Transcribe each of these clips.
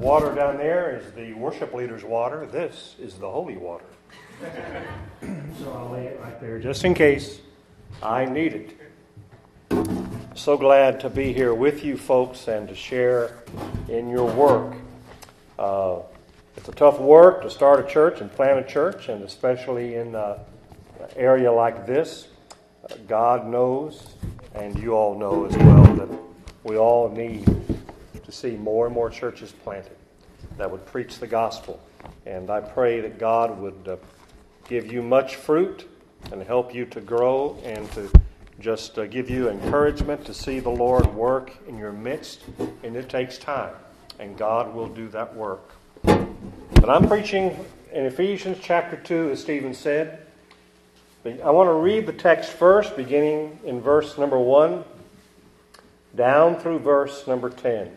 through here. That water down there is the worship leader's water. This is the holy water. so I'll lay it right there just in case I need it. So glad to be here with you folks and to share in your work. Uh, it's a tough work to start a church and plant a church, and especially in an area like this. Uh, God knows, and you all know as well, that we all need to see more and more churches planted that would preach the gospel. And I pray that God would uh, give you much fruit and help you to grow and to just uh, give you encouragement to see the Lord work in your midst. And it takes time, and God will do that work. But I'm preaching in Ephesians chapter 2, as Stephen said. I want to read the text first, beginning in verse number 1 down through verse number 10.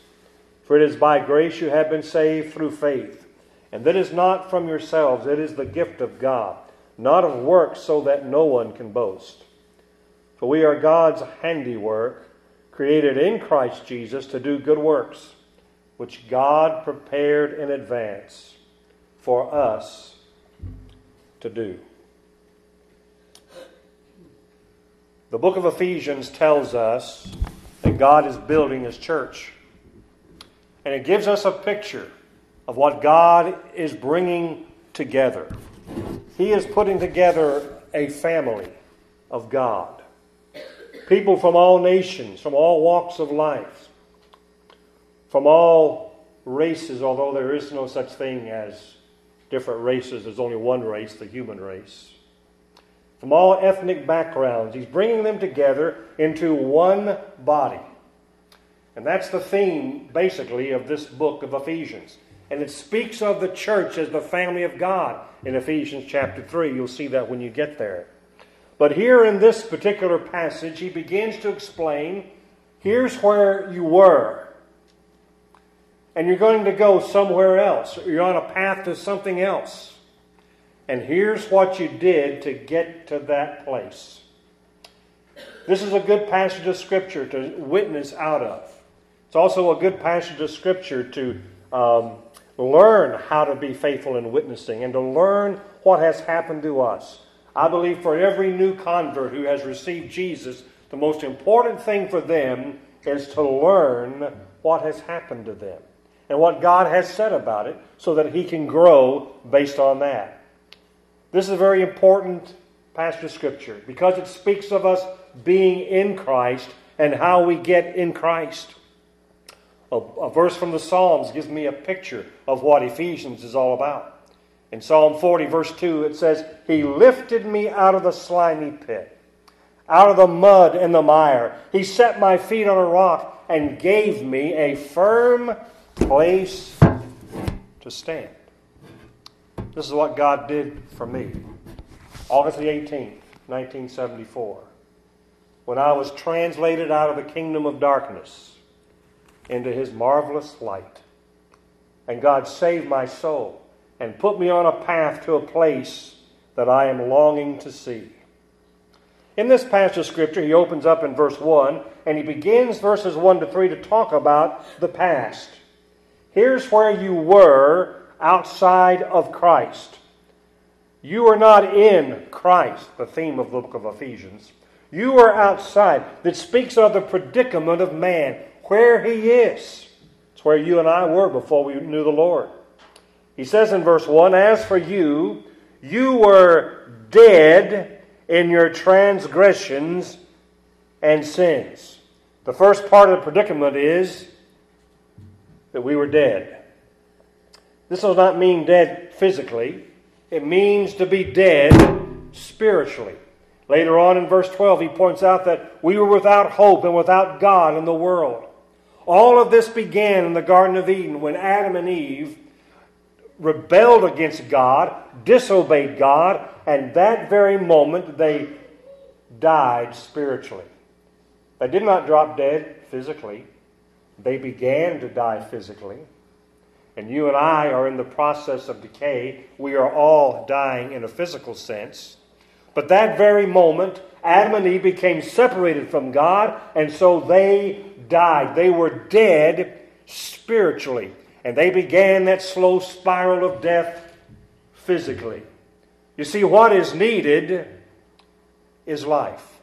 For it is by grace you have been saved through faith, and that is not from yourselves, it is the gift of God, not of works, so that no one can boast. For we are God's handiwork, created in Christ Jesus to do good works, which God prepared in advance for us to do. The book of Ephesians tells us that God is building his church. And it gives us a picture of what God is bringing together. He is putting together a family of God. People from all nations, from all walks of life, from all races, although there is no such thing as different races. There's only one race, the human race. From all ethnic backgrounds, he's bringing them together into one body. And that's the theme, basically, of this book of Ephesians. And it speaks of the church as the family of God in Ephesians chapter 3. You'll see that when you get there. But here in this particular passage, he begins to explain here's where you were and you're going to go somewhere else. You're on a path to something else. And here's what you did to get to that place. This is a good passage of Scripture to witness out of. It's also a good passage of Scripture to um, learn how to be faithful in witnessing and to learn what has happened to us. I believe for every new convert who has received Jesus, the most important thing for them is to learn what has happened to them and what God has said about it so that he can grow based on that. This is a very important passage of Scripture because it speaks of us being in Christ and how we get in Christ. A, a, verse from the Psalms gives me a picture of what Ephesians is all about. In Psalm 40, verse 2, it says, He lifted me out of the slimy pit, out of the mud and the mire. He set my feet on a rock and gave me a firm place to stand. This is what God did for me. August the 18th, 1974, when I was translated out of the kingdom of darkness into his marvelous light. And God saved my soul and put me on a path to a place that I am longing to see. In this passage of Scripture, he opens up in verse 1 and he begins verses 1 to 3 to talk about the past. Here's where you were outside of Christ. You are not in Christ, the theme of the book of Ephesians. You are outside. That speaks of the predicament of man, where he is. It's where you and I were before we knew the Lord. He says in verse 1 As for you, you were dead in your transgressions and sins. The first part of the predicament is that we were dead. This does not mean dead physically, it means to be dead spiritually. Later on in verse 12, he points out that we were without hope and without God in the world. All of this began in the Garden of Eden when Adam and Eve rebelled against God, disobeyed God, and that very moment they died spiritually. They did not drop dead physically, they began to die physically. And you and I are in the process of decay. We are all dying in a physical sense. But that very moment, Adam and Eve became separated from God, and so they died. They were dead spiritually. And they began that slow spiral of death physically. You see, what is needed is life.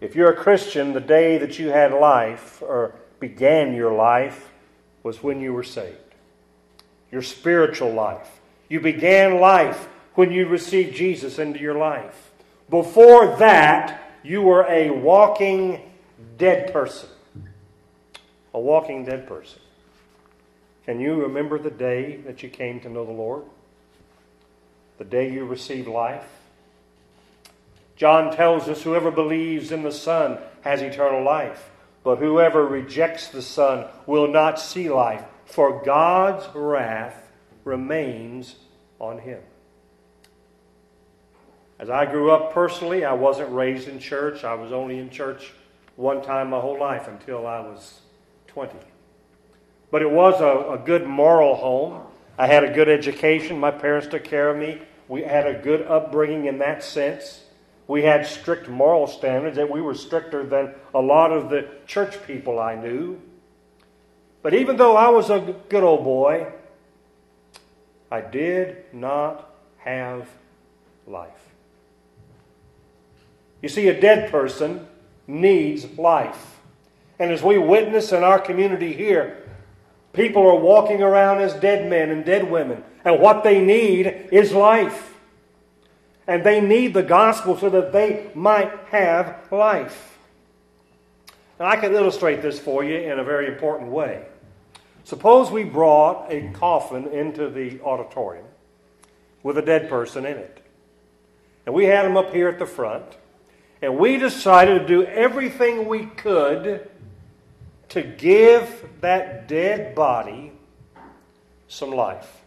If you're a Christian, the day that you had life or began your life was when you were saved. Your spiritual life. You began life when you received Jesus into your life. Before that, you were a walking dead person. A walking dead person. Can you remember the day that you came to know the Lord? The day you received life? John tells us whoever believes in the Son has eternal life, but whoever rejects the Son will not see life, for God's wrath remains on him. As I grew up personally, I wasn't raised in church. I was only in church one time my whole life until I was 20. But it was a, a good moral home. I had a good education. My parents took care of me. We had a good upbringing in that sense. We had strict moral standards, and we were stricter than a lot of the church people I knew. But even though I was a good old boy, I did not have life. You see, a dead person needs life. And as we witness in our community here, people are walking around as dead men and dead women. And what they need is life. And they need the gospel so that they might have life. Now, I can illustrate this for you in a very important way. Suppose we brought a coffin into the auditorium with a dead person in it. And we had him up here at the front. And we decided to do everything we could to give that dead body some life.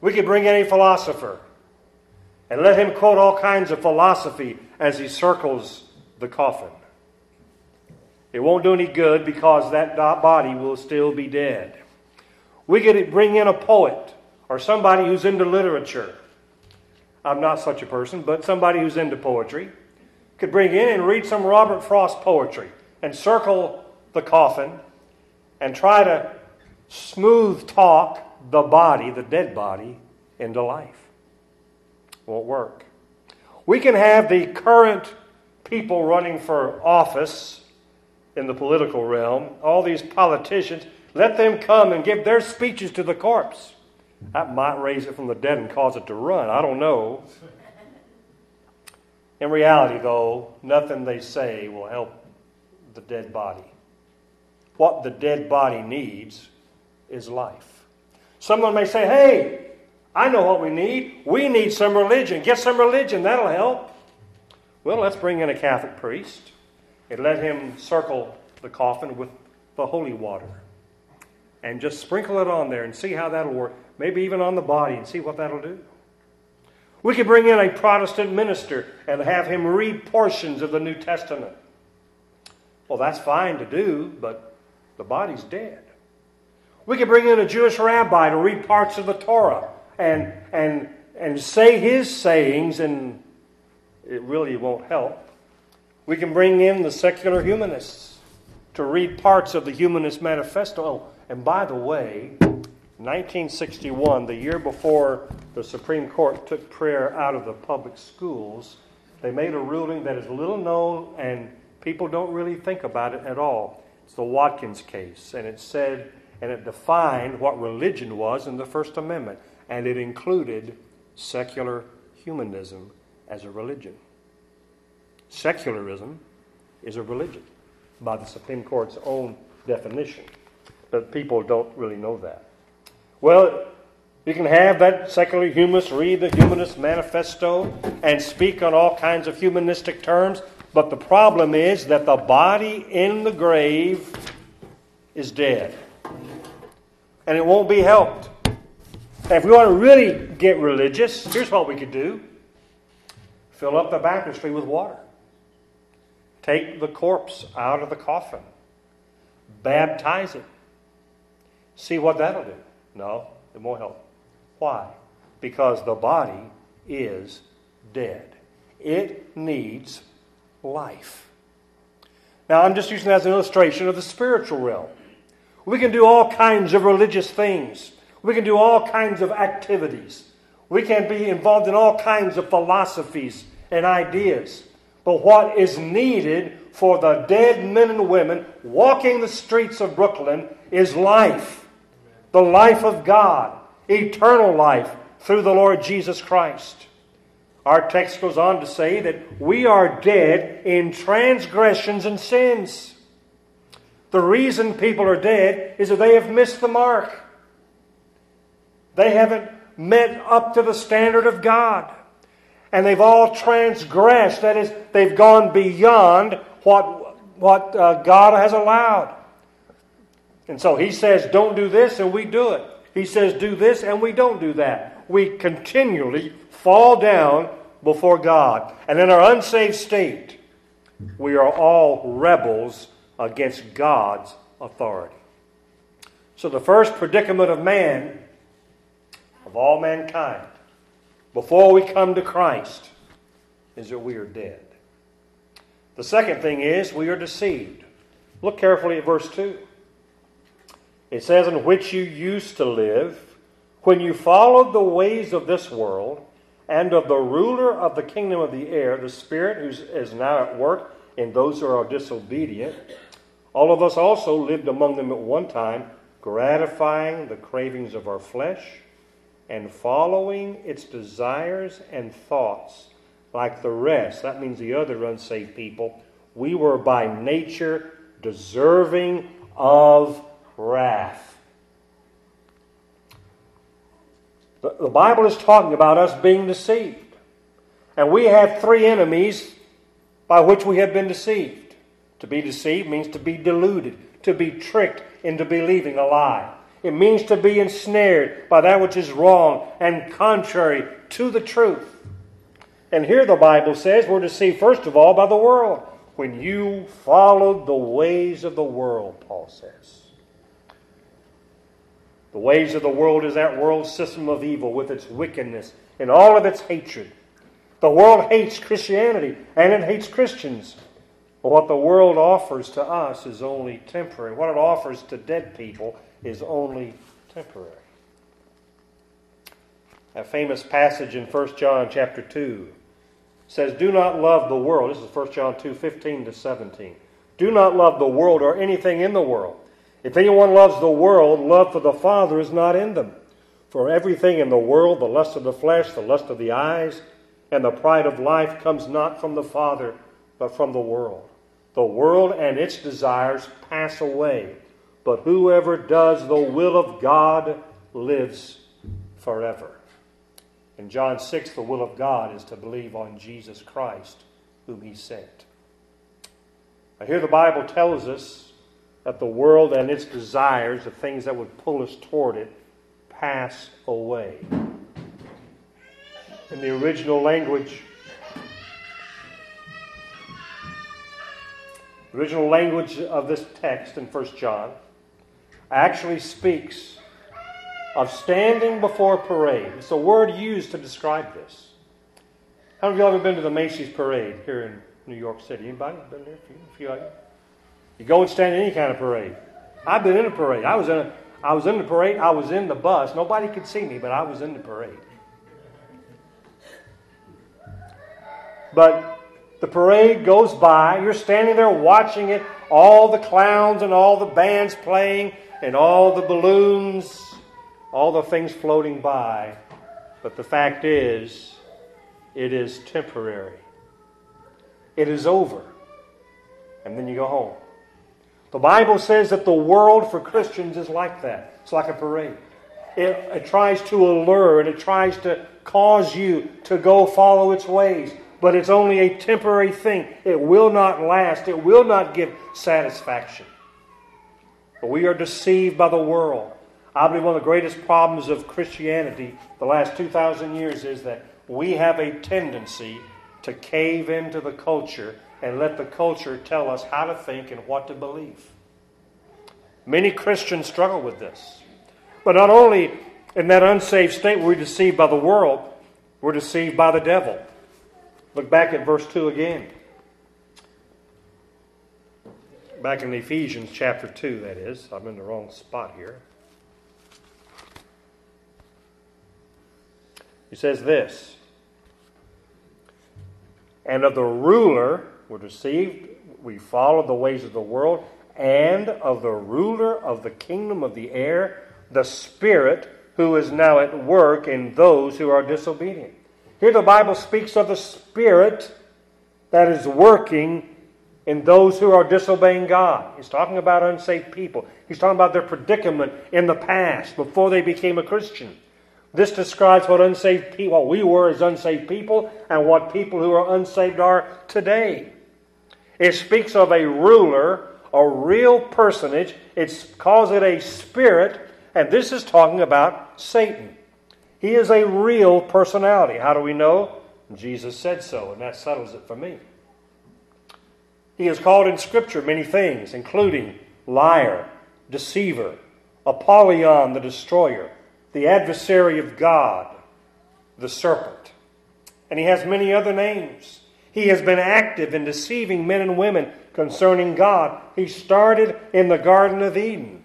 We could bring any philosopher and let him quote all kinds of philosophy as he circles the coffin. It won't do any good because that body will still be dead. We could bring in a poet or somebody who's into literature. I'm not such a person, but somebody who's into poetry could bring in and read some Robert Frost poetry and circle the coffin and try to smooth talk the body, the dead body, into life won't work. We can have the current people running for office in the political realm, all these politicians, let them come and give their speeches to the corpse. That might raise it from the dead and cause it to run. I don't know. In reality, though, nothing they say will help the dead body. What the dead body needs is life. Someone may say, hey, I know what we need. We need some religion. Get some religion, that'll help. Well, let's bring in a Catholic priest and let him circle the coffin with the holy water. And just sprinkle it on there and see how that'll work. Maybe even on the body and see what that'll do. We could bring in a Protestant minister and have him read portions of the New Testament. Well, that's fine to do, but the body's dead. We could bring in a Jewish rabbi to read parts of the Torah and, and, and say his sayings, and it really won't help. We can bring in the secular humanists to read parts of the Humanist Manifesto. Oh, and by the way, 1961, the year before the Supreme Court took prayer out of the public schools, they made a ruling that is little known and people don't really think about it at all. It's the Watkins case, and it said and it defined what religion was in the First Amendment, and it included secular humanism as a religion. Secularism is a religion by the Supreme Court's own definition, but people don't really know that. Well, you can have that secular humanist read the Humanist Manifesto and speak on all kinds of humanistic terms, but the problem is that the body in the grave is dead. And it won't be helped. And if we want to really get religious, here's what we could do fill up the baptistry with water, take the corpse out of the coffin, baptize it. See what that'll do. No, it won't help. Why? Because the body is dead. It needs life. Now, I'm just using that as an illustration of the spiritual realm. We can do all kinds of religious things, we can do all kinds of activities, we can be involved in all kinds of philosophies and ideas. But what is needed for the dead men and women walking the streets of Brooklyn is life. The life of God eternal life through the Lord Jesus Christ. Our text goes on to say that we are dead in transgressions and sins. The reason people are dead is that they have missed the mark. They haven't met up to the standard of God. And they've all transgressed. That is, they've gone beyond what, what uh, God has allowed. And so he says, don't do this, and we do it. He says, do this, and we don't do that. We continually fall down before God. And in our unsaved state, we are all rebels against God's authority. So, the first predicament of man, of all mankind, before we come to Christ, is that we are dead. The second thing is we are deceived. Look carefully at verse 2. It says, In which you used to live, when you followed the ways of this world, and of the ruler of the kingdom of the air, the Spirit who is now at work in those who are disobedient. All of us also lived among them at one time, gratifying the cravings of our flesh and following its desires and thoughts like the rest. That means the other unsaved people. We were by nature deserving of wrath. The, the Bible is talking about us being deceived. And we have three enemies by which we have been deceived. To be deceived means to be deluded, to be tricked into believing a lie. It means to be ensnared by that which is wrong and contrary to the truth. And here the Bible says we're deceived, first of all, by the world. When you followed the ways of the world, Paul says. The ways of the world is that world system of evil with its wickedness and all of its hatred. The world hates Christianity and it hates Christians. But what the world offers to us is only temporary. What it offers to dead people is only temporary. A famous passage in 1 John chapter 2 says, Do not love the world. This is 1 John 2 15 to 17. Do not love the world or anything in the world. If anyone loves the world, love for the Father is not in them. For everything in the world, the lust of the flesh, the lust of the eyes, and the pride of life comes not from the Father, but from the world. The world and its desires pass away, but whoever does the will of God lives forever. In John 6, the will of God is to believe on Jesus Christ, whom he sent. Now, here the Bible tells us that the world and its desires, the things that would pull us toward it, pass away. In the original language, original language of this text in 1 John actually speaks of standing before a parade. It's a word used to describe this. How many of you ever been to the Macy's parade here in New York City? Anybody been there? A few, a few of you? You go and stand in any kind of parade. I've been in a parade. I was in a, I was in the parade. I was in the bus. Nobody could see me, but I was in the parade. But the parade goes by. You're standing there watching it, all the clowns and all the bands playing, and all the balloons, all the things floating by. But the fact is, it is temporary. It is over. And then you go home. The Bible says that the world for Christians is like that. It's like a parade. It, it, tries to allure and it tries to cause you to go follow its ways. But it's only a temporary thing. It will not last, it will not give satisfaction. But we are deceived by the world. I believe one of the greatest problems of Christianity the last 2,000 years is that we have a tendency to cave into the culture and let the culture tell us how to think and what to believe. Many Christians struggle with this. But not only in that unsaved state we're deceived by the world, we're deceived by the devil. Look back at verse 2 again. Back in Ephesians chapter 2, that is. I'm in the wrong spot here. He says this And of the ruler, we're deceived, we follow the ways of the world, and of the ruler of the kingdom of the air, the Spirit who is now at work in those who are disobedient. Here the Bible speaks of the Spirit that is working in those who are disobeying God. He's talking about unsaved people. He's talking about their predicament in the past before they became a Christian. This describes what unsaved people, what we were as unsaved people, and what people who are unsaved are today. It speaks of a ruler, a real personage. It calls it a spirit, and this is talking about Satan. He is a real personality. How do we know? Jesus said so, and that settles it for me. He is called in Scripture many things, including liar, deceiver, Apollyon the destroyer the adversary of God, the serpent. And he has many other names. He has been active in deceiving men and women concerning God. He started in the Garden of Eden.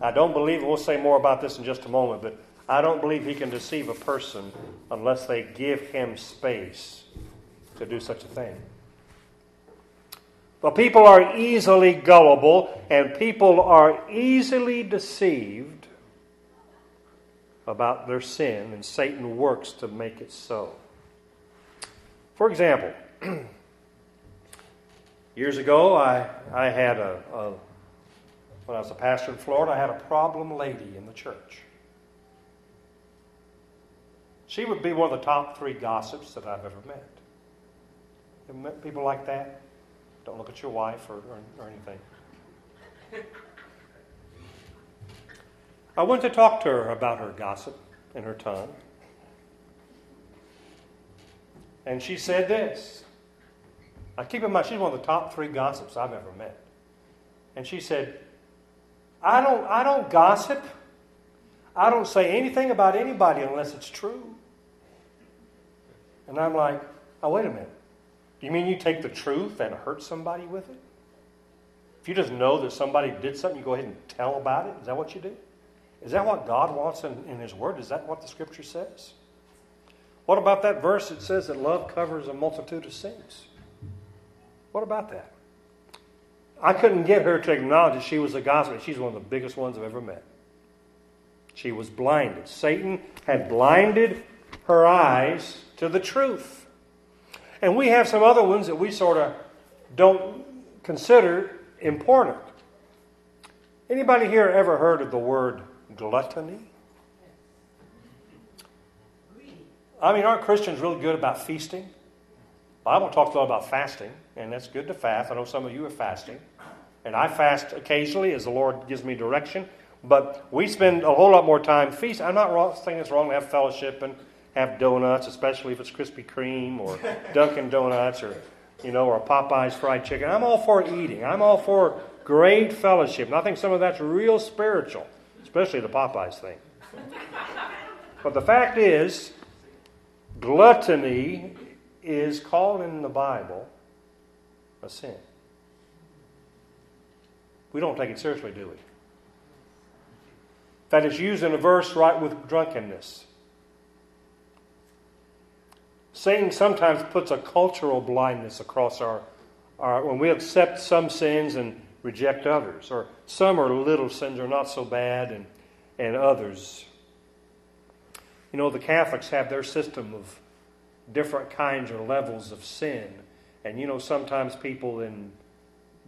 I don't believe, we'll say more about this in just a moment, but I don't believe he can deceive a person unless they give him space to do such a thing. But people are easily gullible and people are easily deceived about their sin, and Satan works to make it so. For example, years ago, I, I had a, a, when I was a pastor in Florida, I had a problem lady in the church. She would be one of the top three gossips that I've ever met. You met people like that? Don't look at your wife or, or, or anything. I went to talk to her about her gossip and her tongue. And she said this. Now keep in mind, she's one of the top three gossips I've ever met. And she said, I don't, I don't gossip. I don't say anything about anybody unless it's true. And I'm like, oh, wait a minute. Do you mean you take the truth and hurt somebody with it? If you just know that somebody did something, you go ahead and tell about it? Is that what you do? Is that what God wants in, in His Word? Is that what the Scripture says? What about that verse that says that love covers a multitude of sins? What about that? I couldn't get her to acknowledge that she was a gospel. She's one of the biggest ones I've ever met. She was blinded. Satan had blinded her eyes to the truth. And we have some other ones that we sort of don't consider important. Anybody here ever heard of the word gluttony? I mean, aren't Christians really good about feasting? The Bible talks a lot about fasting, and that's good to fast. I know some of you are fasting. And I fast occasionally as the Lord gives me direction. But we spend a whole lot more time feasting. I'm not wrong, saying it's wrong to have fellowship and have donuts, especially if it's Krispy Kreme or Dunkin' Donuts or, you know, or Popeye's fried chicken. I'm all for eating. I'm all for great fellowship. And I think some of that's real spiritual especially the Popeyes thing. but the fact is, gluttony is called in the Bible a sin. We don't take it seriously, do we? That is used in a verse right with drunkenness. Satan sometimes puts a cultural blindness across our, our when we accept some sins and reject others, or some are little sins are not so bad, and, and others. You know, the Catholics have their system of different kinds or levels of sin. And you know, sometimes people in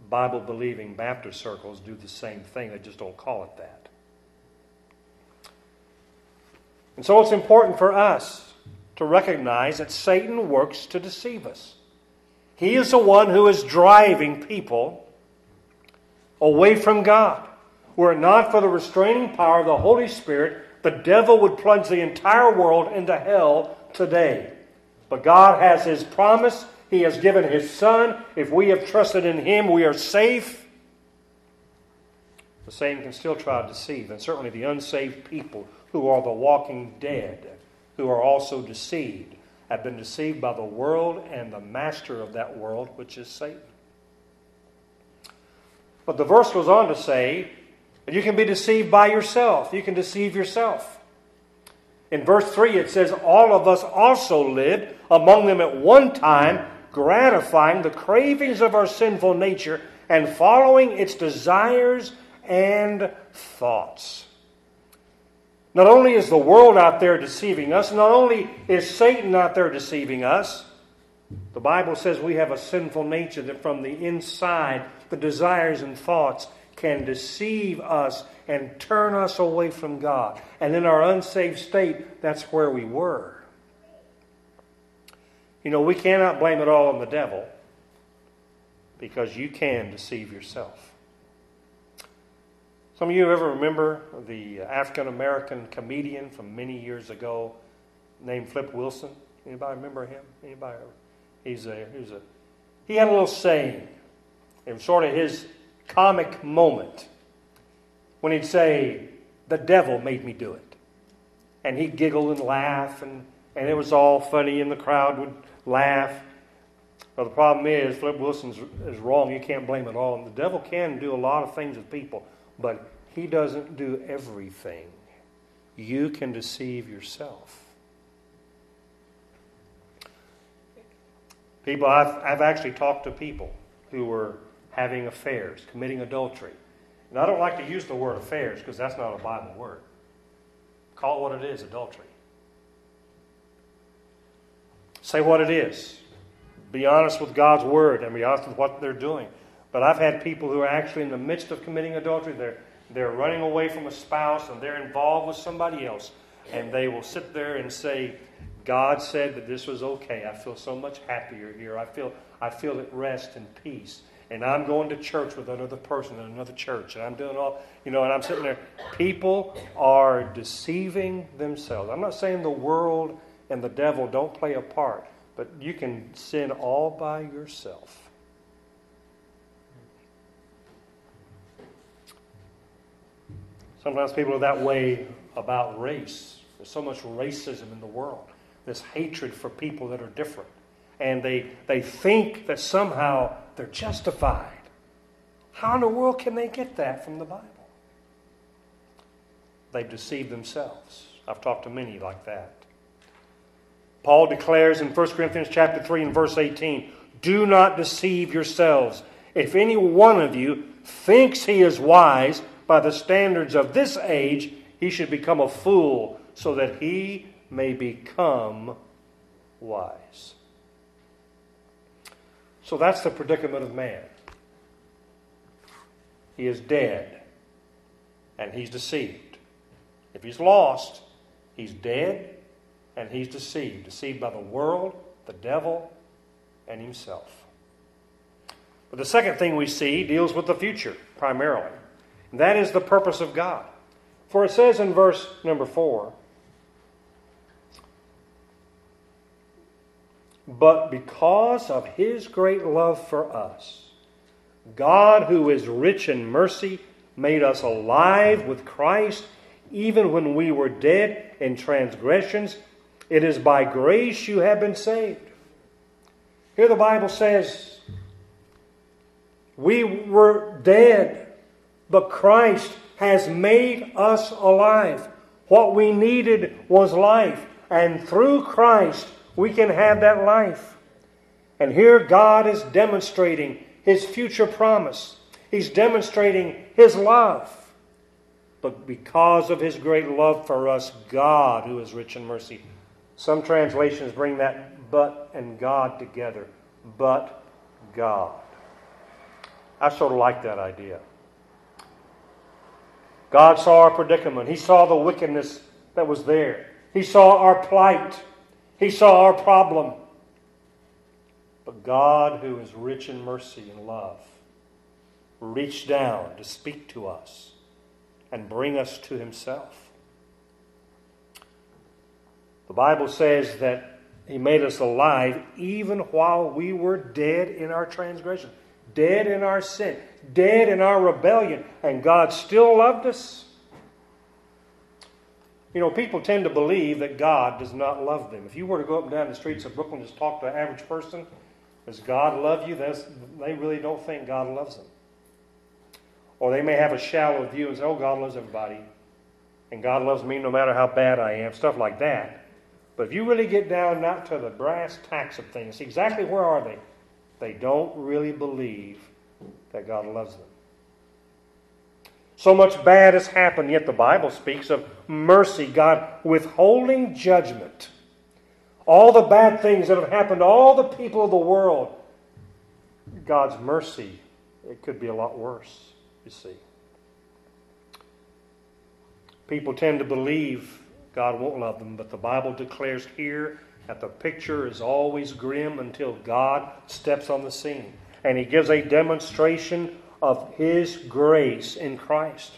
Bible believing Baptist circles do the same thing, they just don't call it that. And so it's important for us to recognize that Satan works to deceive us. He is the one who is driving people away from God. Were it not for the restraining power of the Holy Spirit, the devil would plunge the entire world into hell today. But God has His promise. He has given His Son. If we have trusted in Him, we are safe. The Satan can still try to deceive, and certainly the unsaved people who are the walking dead, who are also deceived, have been deceived by the world and the master of that world, which is Satan. But the verse goes on to say you can be deceived by yourself. You can deceive yourself. In verse 3, it says, All of us also lived among them at one time, gratifying the cravings of our sinful nature and following its desires and thoughts. Not only is the world out there deceiving us, not only is Satan out there deceiving us, the Bible says we have a sinful nature that from the inside, the desires and thoughts can deceive us and turn us away from God. And in our unsaved state, that's where we were. You know, we cannot blame it all on the devil because you can deceive yourself. Some of you ever remember the African American comedian from many years ago named Flip Wilson? Anybody remember him? Anybody? He's a, he's a he had a little saying. It was sort of his comic moment when he'd say, The devil made me do it. And he'd giggle and laugh, and, and it was all funny, and the crowd would laugh. But the problem is, Flip Wilson is wrong. You can't blame it all. And the devil can do a lot of things with people. But he doesn't do everything. You can deceive yourself. People, I've, I've actually talked to people who were having affairs, committing adultery. And I don't like to use the word affairs because that's not a Bible word. Call what it is adultery. Say what it is. Be honest with God's word and be honest with what they're doing. But I've had people who are actually in the midst of committing adultery. They're, they're running away from a spouse and they're involved with somebody else. And they will sit there and say, God said that this was okay. I feel so much happier here. I feel, I feel at rest and peace. And I'm going to church with another person in another church. And I'm doing all, you know, and I'm sitting there. People are deceiving themselves. I'm not saying the world and the devil don't play a part, but you can sin all by yourself. Sometimes people are that way about race. There's so much racism in the world, this hatred for people that are different. And they, they think that somehow they're justified. How in the world can they get that from the Bible? They've deceived themselves. I've talked to many like that. Paul declares in 1 Corinthians chapter 3 and verse 18, "Do not deceive yourselves. If any one of you thinks he is wise, by the standards of this age, he should become a fool so that he may become wise. So that's the predicament of man. He is dead and he's deceived. If he's lost, he's dead and he's deceived. Deceived by the world, the devil, and himself. But the second thing we see deals with the future primarily. And That is the purpose of God. For it says in verse number 4 But because of his great love for us, God, who is rich in mercy, made us alive with Christ even when we were dead in transgressions. It is by grace you have been saved. Here the Bible says, We were dead but Christ has made us alive. What we needed was life. And through Christ, we can have that life. And here God is demonstrating his future promise. He's demonstrating his love. But because of his great love for us, God, who is rich in mercy. Some translations bring that but and God together. But God. I sort of like that idea. God saw our predicament. He saw the wickedness that was there. He saw our plight. He saw our problem. But God, who is rich in mercy and love, reached down to speak to us and bring us to Himself. The Bible says that He made us alive even while we were dead in our transgression, dead in our sin, dead in our rebellion, and God still loved us. You know, people tend to believe that God does not love them. If you were to go up and down the streets of Brooklyn and just talk to an average person, does God love you? That's, they really don't think God loves them. Or they may have a shallow view and say, oh, God loves everybody. And God loves me no matter how bad I am, stuff like that. But if you really get down not to the brass tacks of things, exactly where are they? They don't really believe that God loves them. So much bad has happened, yet the Bible speaks of mercy, God withholding judgment. All the bad things that have happened to all the people of the world, God's mercy, it could be a lot worse, you see. People tend to believe God won't love them, but the Bible declares here that the picture is always grim until God steps on the scene. And He gives a demonstration of His grace in Christ.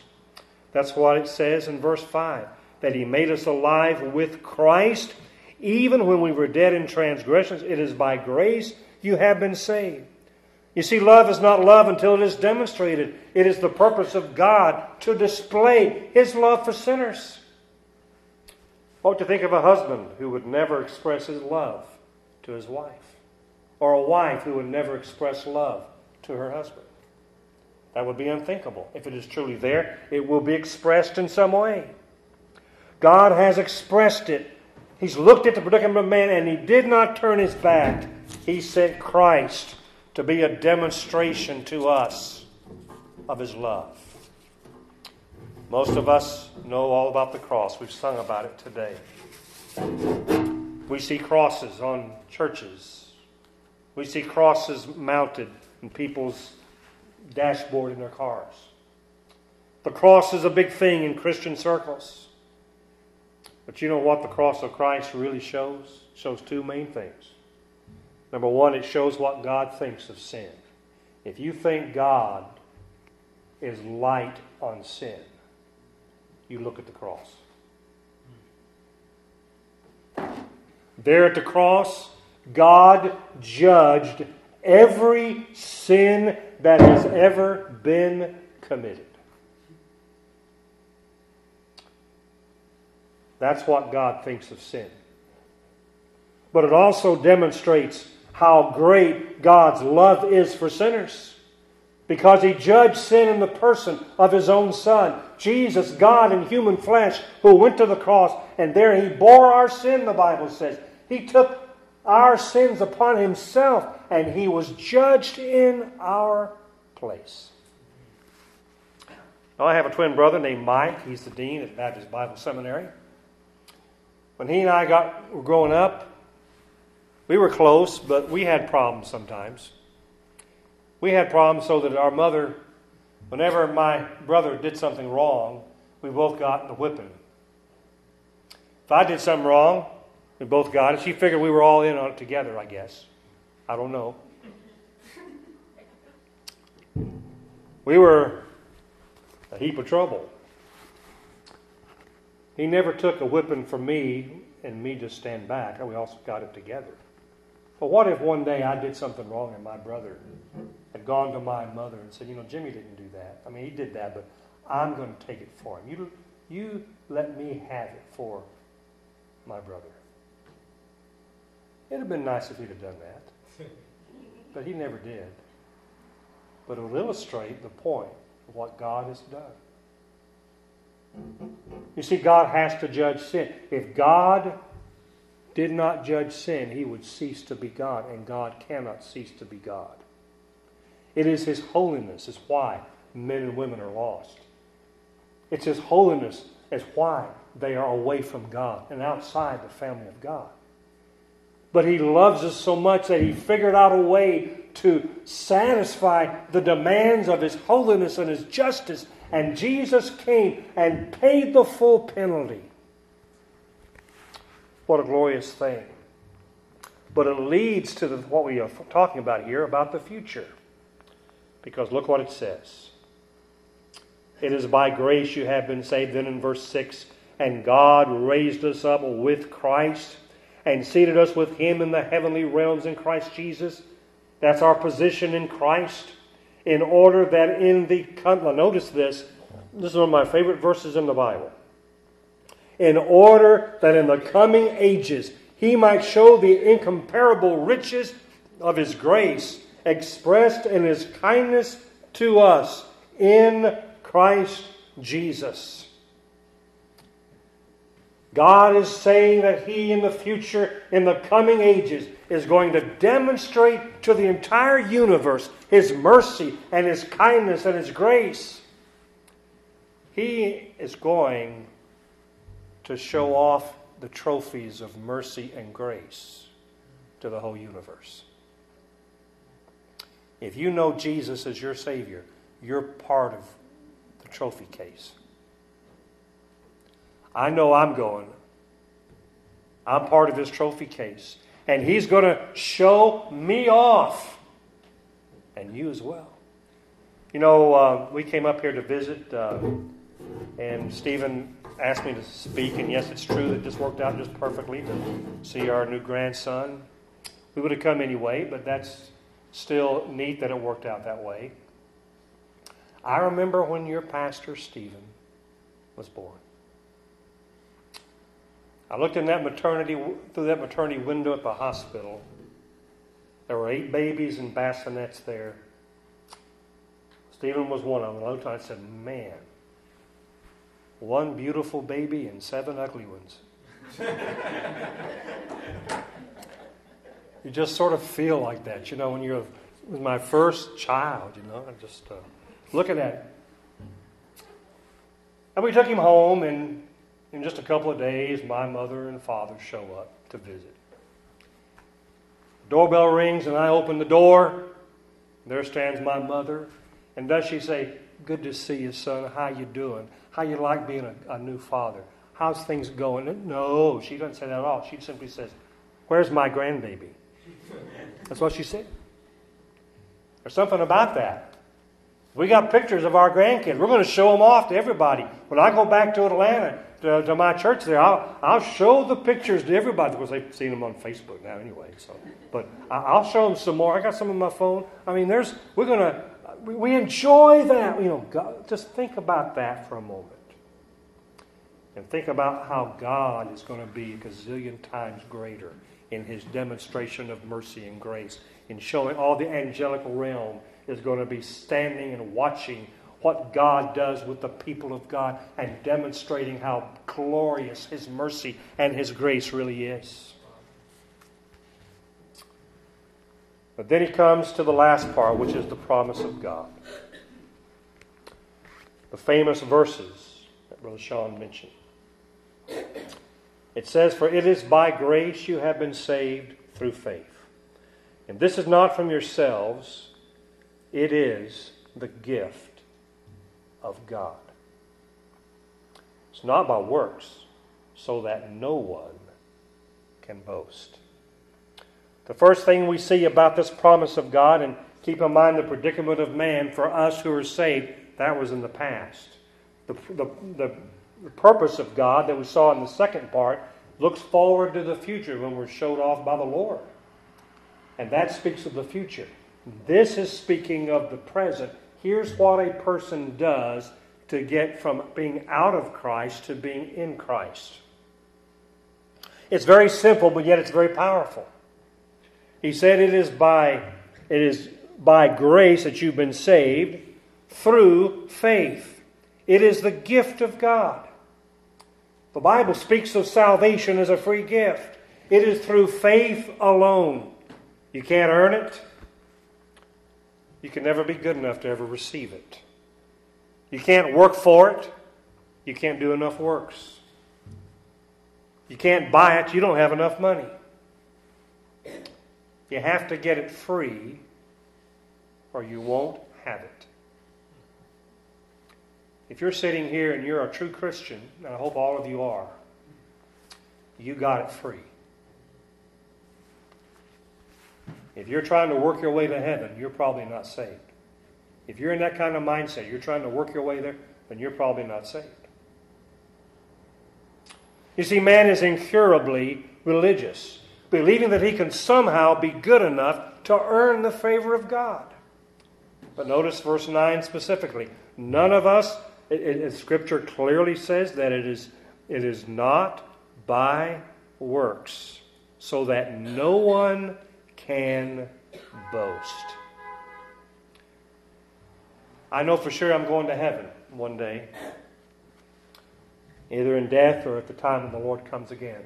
That's what it says in verse 5 that He made us alive with Christ, even when we were dead in transgressions. It is by grace you have been saved. You see, love is not love until it is demonstrated. It is the purpose of God to display His love for sinners. What to think of a husband who would never express his love to his wife? Or a wife who would never express love to her husband? That would be unthinkable. If it is truly there, it will be expressed in some way. God has expressed it. He's looked at the predicament of man and he did not turn his back. He sent Christ to be a demonstration to us of his love. Most of us know all about the cross. We've sung about it today. We see crosses on churches. We see crosses mounted in people's dashboard in their cars. The cross is a big thing in Christian circles. But you know what the cross of Christ really shows? It shows two main things. Number one, it shows what God thinks of sin. If you think God is light on sin, you look at the cross. There at the cross, God judged every sin that has ever been committed. That's what God thinks of sin. But it also demonstrates how great God's love is for sinners. Because he judged sin in the person of his own Son, Jesus, God in human flesh, who went to the cross, and there he bore our sin, the Bible says. He took our sins upon himself, and he was judged in our place. Now, I have a twin brother named Mike. He's the dean at Baptist Bible Seminary. When he and I got were growing up, we were close, but we had problems sometimes. We had problems so that our mother, whenever my brother did something wrong, we both got the whipping. If I did something wrong, we both got it. She figured we were all in on it together, I guess. I don't know. We were a heap of trouble. He never took a whipping from me and me just stand back. We also got it together. But what if one day I did something wrong and my brother had gone to my mother and said, You know, Jimmy didn't do that. I mean, he did that, but I'm going to take it for him. You, you let me have it for my brother. It'd have been nice if he'd have done that. But he never did. But it will illustrate the point of what God has done. You see, God has to judge sin. If God did not judge sin, he would cease to be God, and God cannot cease to be God. It is his holiness is why men and women are lost. It's his holiness is why they are away from God and outside the family of God. But he loves us so much that he figured out a way to satisfy the demands of his holiness and his justice. And Jesus came and paid the full penalty. What a glorious thing. But it leads to the, what we are talking about here about the future. Because look what it says. It is by grace you have been saved. Then in verse 6, and God raised us up with Christ and seated us with Him in the heavenly realms in Christ Jesus. That's our position in Christ. In order that in the. Notice this. This is one of my favorite verses in the Bible. In order that in the coming ages He might show the incomparable riches of His grace expressed in His kindness to us in Christ Jesus. God is saying that He, in the future, in the coming ages, is going to demonstrate to the entire universe His mercy and His kindness and His grace. He is going to show off the trophies of mercy and grace to the whole universe. If you know Jesus as your Savior, you're part of the trophy case. I know I'm going. I'm part of his trophy case. And he's going to show me off. And you as well. You know, uh, we came up here to visit, uh, and Stephen asked me to speak. And yes, it's true that this worked out just perfectly to see our new grandson. We would have come anyway, but that's still neat that it worked out that way. I remember when your pastor, Stephen, was born. I looked in that maternity through that maternity window at the hospital. There were eight babies in bassinets there. Stephen was one of them. I looked and I said, Man, one beautiful baby and seven ugly ones. you just sort of feel like that, you know, when you're with my first child, you know, I just. Uh, Look at that. And we took him home, and in just a couple of days, my mother and father show up to visit. Doorbell rings, and I open the door. There stands my mother. And does she say, Good to see you, son. How you doing? How you like being a, a new father? How's things going? No, she doesn't say that at all. She simply says, Where's my grandbaby? That's what she said. There's something about that. We got pictures of our grandkids. We're going to show them off to everybody. When I go back to Atlanta, to, uh, to my church there, I'll, I'll show the pictures to everybody. because they've seen them on Facebook now anyway. So, But I'll show them some more. I got some on my phone. I mean, there's, we're to, we enjoy that. You know, God, just think about that for a moment. And think about how God is going to be a gazillion times greater in his demonstration of mercy and grace, in showing all the angelic realm is going to be standing and watching what God does with the people of God and demonstrating how glorious His mercy and His grace really is. But then he comes to the last part, which is the promise of God. The famous verses that Brother Sean mentioned. It says, For it is by grace you have been saved through faith. And this is not from yourselves. It is the gift of God. It's not by works, so that no one can boast. The first thing we see about this promise of God, and keep in mind the predicament of man for us who are saved, that was in the past. The, the, the, the purpose of God that we saw in the second part looks forward to the future when we're showed off by the Lord. And that speaks of the future. This is speaking of the present. Here's what a person does to get from being out of Christ to being in Christ. It's very simple, but yet it's very powerful. He said it is by it is by grace that you've been saved through faith. It is the gift of God. The Bible speaks of salvation as a free gift. It is through faith alone. You can't earn it. You can never be good enough to ever receive it. You can't work for it. You can't do enough works. You can't buy it. You don't have enough money. You have to get it free or you won't have it. If you're sitting here and you're a true Christian, and I hope all of you are, you got it free. If you're trying to work your way to heaven, you're probably not saved. If you're in that kind of mindset, you're trying to work your way there, then you're probably not saved. You see, man is incurably religious, believing that he can somehow be good enough to earn the favor of God. But notice verse 9 specifically. None of us, it, it, Scripture clearly says that it is, it is not by works, so that no one can boast. I know for sure I'm going to heaven one day, either in death or at the time when the Lord comes again.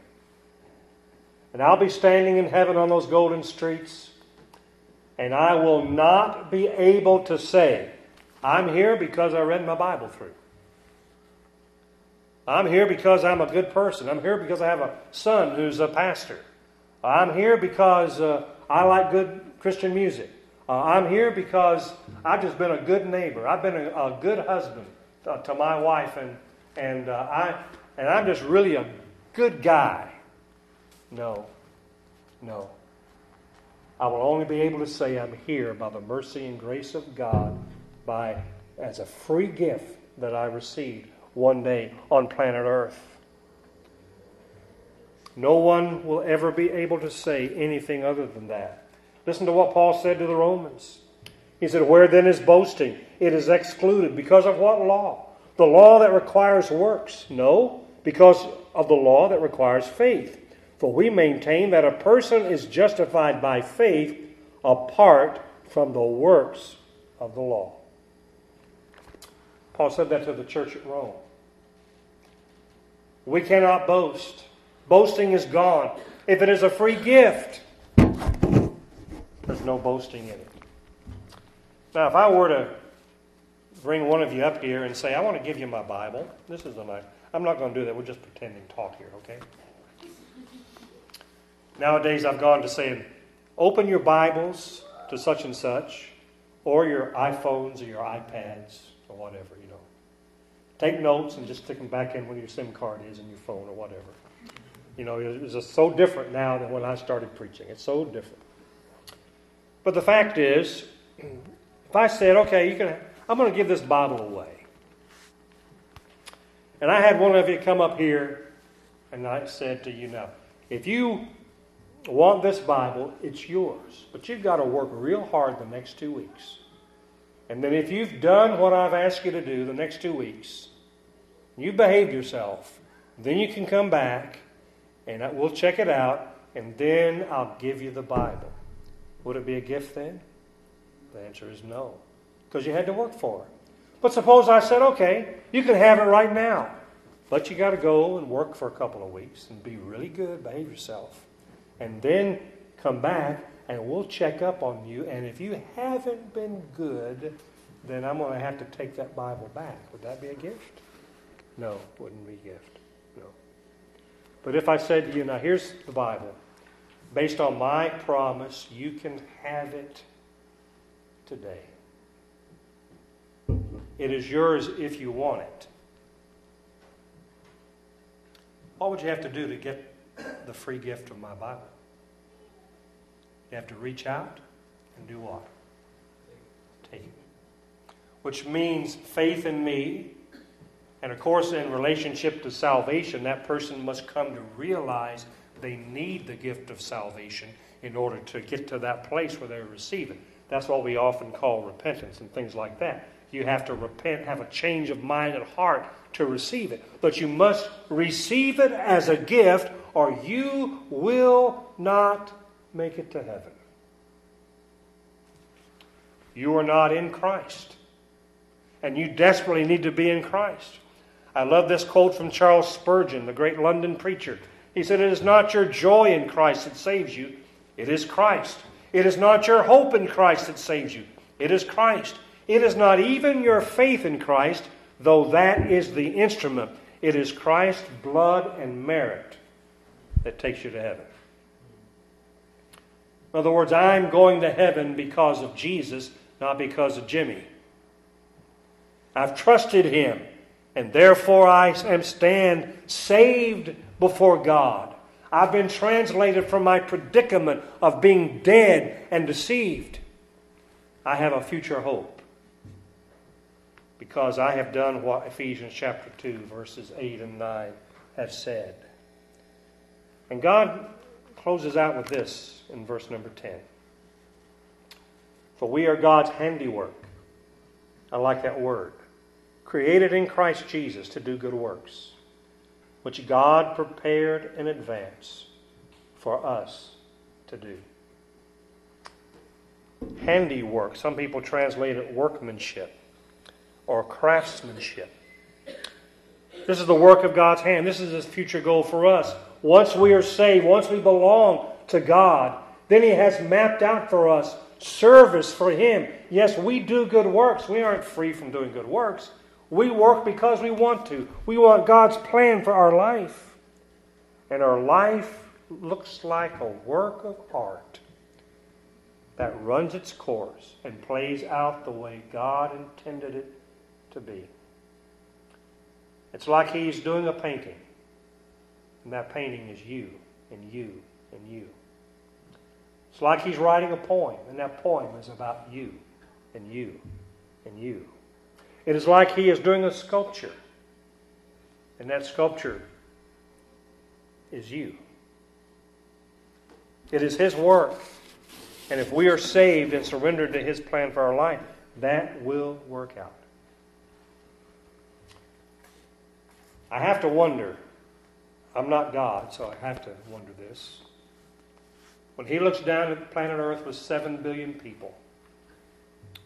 And I'll be standing in heaven on those golden streets, and I will not be able to say, I'm here because I read my Bible through. I'm here because I'm a good person. I'm here because I have a son who's a pastor. I'm here because uh, I like good Christian music. Uh, I'm here because I've just been a good neighbor. I've been a, a good husband uh, to my wife, and and uh, I and I'm just really a good guy. No, no. I will only be able to say I'm here by the mercy and grace of God, by as a free gift that I received one day on planet Earth. No one will ever be able to say anything other than that. Listen to what Paul said to the Romans. He said, Where then is boasting? It is excluded. Because of what law? The law that requires works? No, because of the law that requires faith. For we maintain that a person is justified by faith apart from the works of the law. Paul said that to the church at Rome. We cannot boast. Boasting is gone. If it is a free gift, there's no boasting in it. Now, if I were to bring one of you up here and say, I want to give you my Bible, this is a nice. I'm not going to do that. We're just pretending talk here, okay? Nowadays, I've gone to saying, open your Bibles to such and such, or your iPhones or your iPads or whatever, you know. Take notes and just stick them back in where your SIM card is in your phone or whatever. You know, it's just so different now than when I started preaching. It's so different. But the fact is, if I said, okay, you can, I'm going to give this Bible away. And I had one of you come up here and I said to you, now, if you want this Bible, it's yours. But you've got to work real hard the next two weeks. And then if you've done what I've asked you to do the next two weeks, you've behaved yourself, then you can come back and we'll check it out, and then I'll give you the Bible. Would it be a gift then? The answer is no, because you had to work for it. But suppose I said, okay, you can have it right now, but you got to go and work for a couple of weeks and be really good, behave yourself, and then come back and we'll check up on you. And if you haven't been good, then I'm going to have to take that Bible back. Would that be a gift? No, wouldn't be a gift. But if I said to you, now here's the Bible. Based on my promise, you can have it today. It is yours if you want it. What would you have to do to get the free gift of my Bible? You have to reach out and do what? Take it. Which means faith in me. And of course, in relationship to salvation, that person must come to realize they need the gift of salvation in order to get to that place where they receive it. That's what we often call repentance and things like that. You have to repent, have a change of mind and heart to receive it. But you must receive it as a gift, or you will not make it to heaven. You are not in Christ. And you desperately need to be in Christ. I love this quote from Charles Spurgeon, the great London preacher. He said, It is not your joy in Christ that saves you, it is Christ. It is not your hope in Christ that saves you, it is Christ. It is not even your faith in Christ, though that is the instrument. It is Christ's blood and merit that takes you to heaven. In other words, I'm going to heaven because of Jesus, not because of Jimmy. I've trusted him, and therefore I am stand saved before God. I've been translated from my predicament of being dead and deceived. I have a future hope because I have done what Ephesians chapter 2, verses 8 and 9 have said. And God closes out with this in verse number 10 For we are God's handiwork. I like that word. Created in Christ Jesus to do good works, which God prepared in advance for us to do. Handiwork. Some people translate it workmanship or craftsmanship. This is the work of God's hand. This is his future goal for us. Once we are saved, once we belong to God, then he has mapped out for us service for him. Yes, we do good works. We aren't free from doing good works. We work because we want to. We want God's plan for our life. And our life looks like a work of art that runs its course and plays out the way God intended it to be. It's like he's doing a painting, and that painting is you and you and you. It's like he's writing a poem, and that poem is about you and you and you. It is like he is doing a sculpture, and that sculpture is you. It is his work. And if we are saved and surrendered to his plan for our life, that will work out. I have to wonder. I'm not God, so I have to wonder this. When he looks down at planet Earth with 7 billion people,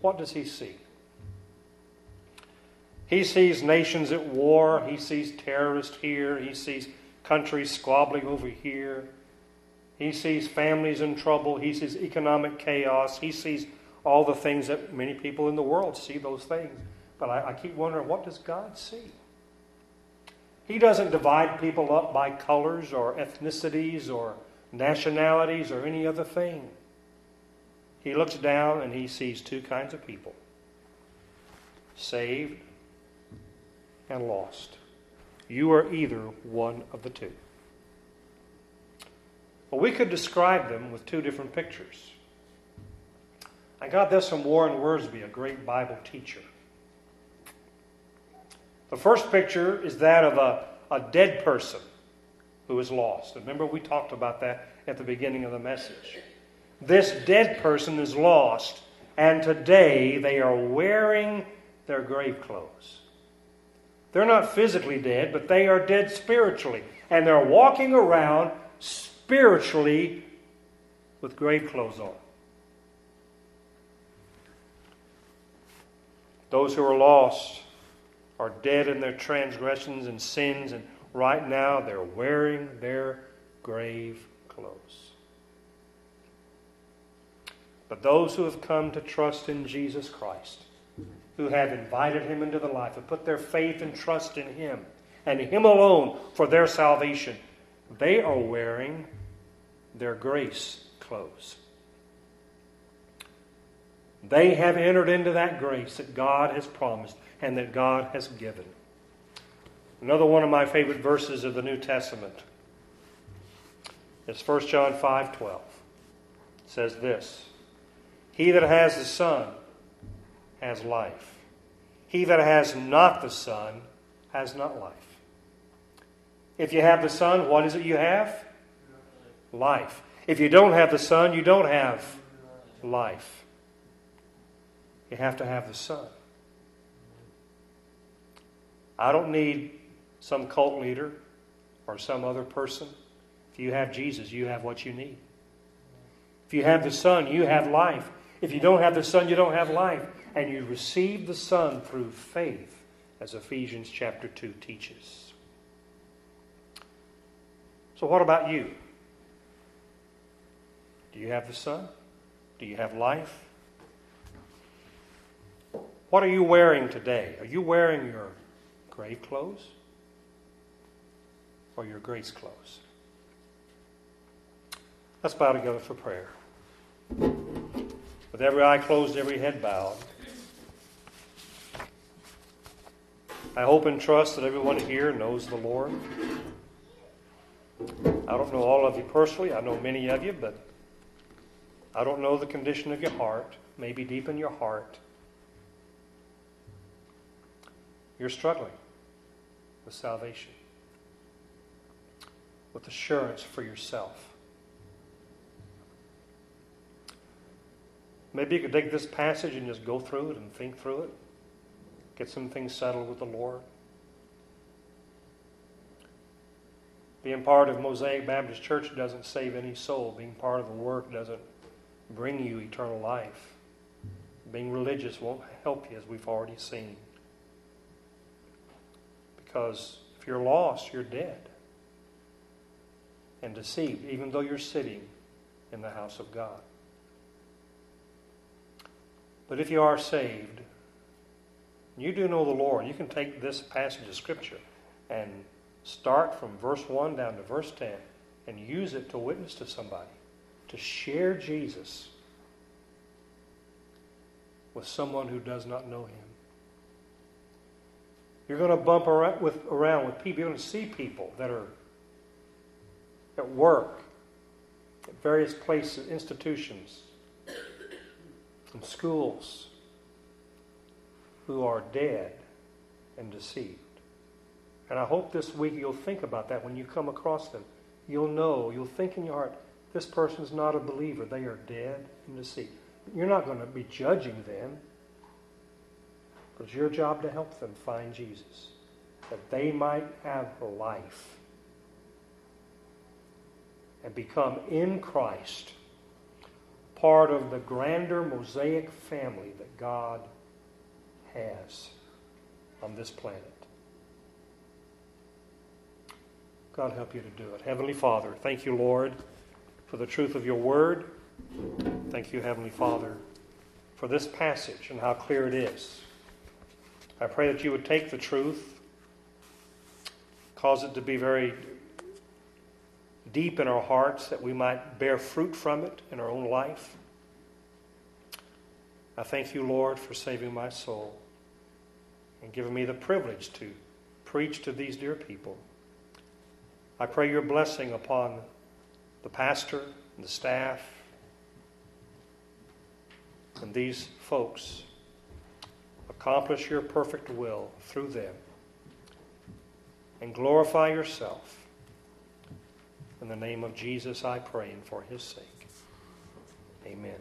what does he see? He sees nations at war. He sees terrorists here. He sees countries squabbling over here. He sees families in trouble. He sees economic chaos. He sees all the things that many people in the world see those things. But I, I keep wondering, what does God see? He doesn't divide people up by colors or ethnicities or nationalities or any other thing. He looks down and he sees two kinds of people saved and lost. You are either one of the two. Well, we could describe them with two different pictures. I got this from Warren Wiersbe, a great Bible teacher. The first picture is that of a, a dead person who is lost. Remember, we talked about that at the beginning of the message. This dead person is lost, and today they are wearing their grave clothes. They're not physically dead, but they are dead spiritually. And they're walking around spiritually with grave clothes on. Those who are lost are dead in their transgressions and sins, and right now they're wearing their grave clothes. But those who have come to trust in Jesus Christ, who have invited him into the life, have put their faith and trust in him and him alone for their salvation, they are wearing their grace clothes. They have entered into that grace that God has promised and that God has given. Another one of my favorite verses of the New Testament is 1 John 5:12. It says this: He that has the Son has life. He that has not the Son has not life. If you have the Son, what is it you have? Life. If you don't have the Son, you don't have life. You have to have the Son. I don't need some cult leader or some other person. If you have Jesus, you have what you need. If you have the Son, you have life. If you don't have the Son, you don't have life. And you receive the Son through faith, as Ephesians chapter 2 teaches. So, what about you? Do you have the Son? Do you have life? What are you wearing today? Are you wearing your grave clothes or your grace clothes? Let's bow together for prayer. With every eye closed, every head bowed. I hope and trust that everyone here knows the Lord. I don't know all of you personally. I know many of you, but I don't know the condition of your heart, maybe deep in your heart. You're struggling with salvation, with assurance for yourself. Maybe you could take this passage and just go through it and think through it, get some things settled with the Lord. Being part of Mosaic Baptist Church doesn't save any soul. Being part of the work doesn't bring you eternal life. Being religious won't help you, as we've already seen. Because if you're lost, you're dead and deceived, even though you're sitting in the house of God. But if you are saved, you do know the Lord, you can take this passage of Scripture and start from verse 1 down to verse 10 and use it to witness to somebody to share Jesus with someone who does not know him. You're going to bump around with, around with people. You're going to see people that are at work, at various places, institutions, and schools, who are dead and deceived. And I hope this week you'll think about that when you come across them. You'll know, you'll think in your heart, this person's not a believer. They are dead and deceived. You're not going to be judging them. It's your job to help them find Jesus, that they might have life and become in Christ part of the grander Mosaic family that God has on this planet. God help you to do it. Heavenly Father, thank you, Lord for the truth of your word. Thank you, Heavenly Father, for this passage and how clear it is. I pray that you would take the truth, cause it to be very deep in our hearts, that we might bear fruit from it in our own life. I thank you, Lord, for saving my soul and giving me the privilege to preach to these dear people. I pray your blessing upon the pastor and the staff and these folks accomplish your perfect will through them and glorify yourself. In the name of Jesus, I pray, and for his sake. Amen.